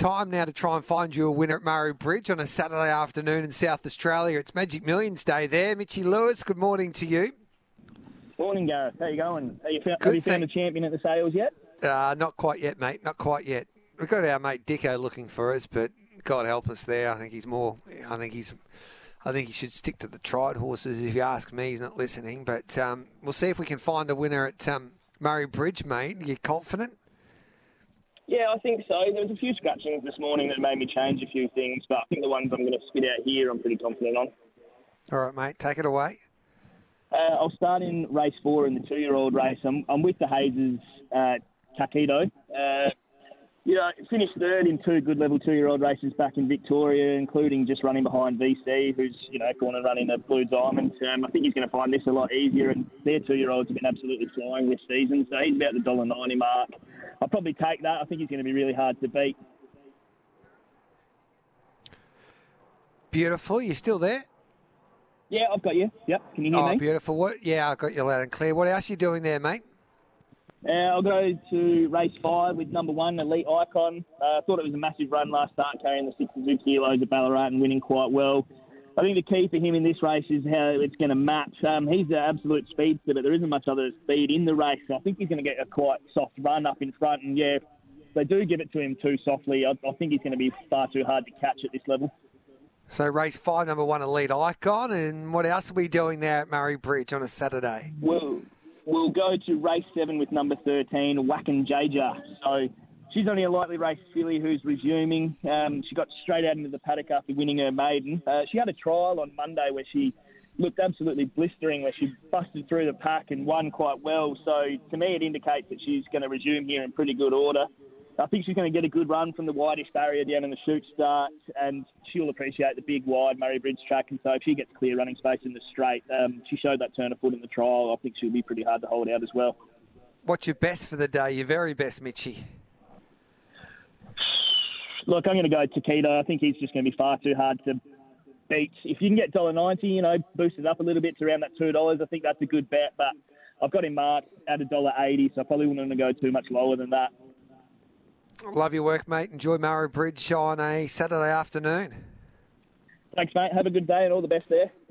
Time now to try and find you a winner at Murray Bridge on a Saturday afternoon in South Australia. It's Magic Millions Day there. Mitchy Lewis, good morning to you. Morning, Gareth. How you going? Have you found, have you found a champion at the sales yet? Uh, not quite yet, mate. Not quite yet. We've got our mate Dicko looking for us, but God help us there. I think he's more. I think he's. I think he should stick to the tried horses. If you ask me, he's not listening. But um, we'll see if we can find a winner at um, Murray Bridge, mate. You confident? Yeah, I think so. There was a few scratchings this morning that made me change a few things, but I think the ones I'm going to spit out here, I'm pretty confident on. All right, mate. Take it away. Uh, I'll start in race four in the two-year-old race. I'm, I'm with the Hazes, uh, Taquito. Uh, know, finished third in two good level two-year-old races back in Victoria, including just running behind VC, who's you know corner running the Blue Diamond. Um, I think he's going to find this a lot easier, and their two-year-olds have been absolutely flying this season. So he's about the dollar ninety mark. I'll probably take that. I think he's going to be really hard to beat. Beautiful. You still there? Yeah, I've got you. Yep. Can you hear Oh, me? Oh, beautiful. What? Yeah, I've got you loud and clear. What else are you doing there, mate? Uh, I'll go to race five with number one, Elite Icon. Uh, I thought it was a massive run last start, carrying the 62 kilos at Ballarat and winning quite well. I think the key for him in this race is how it's going to match. Um, he's an absolute speedster, but there isn't much other speed in the race. So I think he's going to get a quite soft run up in front. And yeah, if they do give it to him too softly, I, I think he's going to be far too hard to catch at this level. So race five, number one, elite icon, and what else are we doing there at Murray Bridge on a Saturday? We'll, we'll go to race seven with number 13, Whackin' Jaja. So she's only a lightly raced filly who's resuming. Um, she got straight out into the paddock after winning her maiden. Uh, she had a trial on Monday where she looked absolutely blistering, where she busted through the pack and won quite well. So to me, it indicates that she's going to resume here in pretty good order. I think she's going to get a good run from the widest barrier down in the chute start, and she'll appreciate the big wide Murray Bridge track. And so, if she gets clear running space in the straight, um, she showed that turn of foot in the trial. I think she'll be pretty hard to hold out as well. What's your best for the day? Your very best, Mitchy. Look, I'm going to go Taquito. I think he's just going to be far too hard to beat. If you can get $1.90, you know, boost it up a little bit to around that $2, I think that's a good bet. But I've got him marked at $1.80, so I probably wouldn't want to go too much lower than that. Love your work, mate. Enjoy Murray Bridge on a Saturday afternoon. Thanks, mate. Have a good day and all the best there.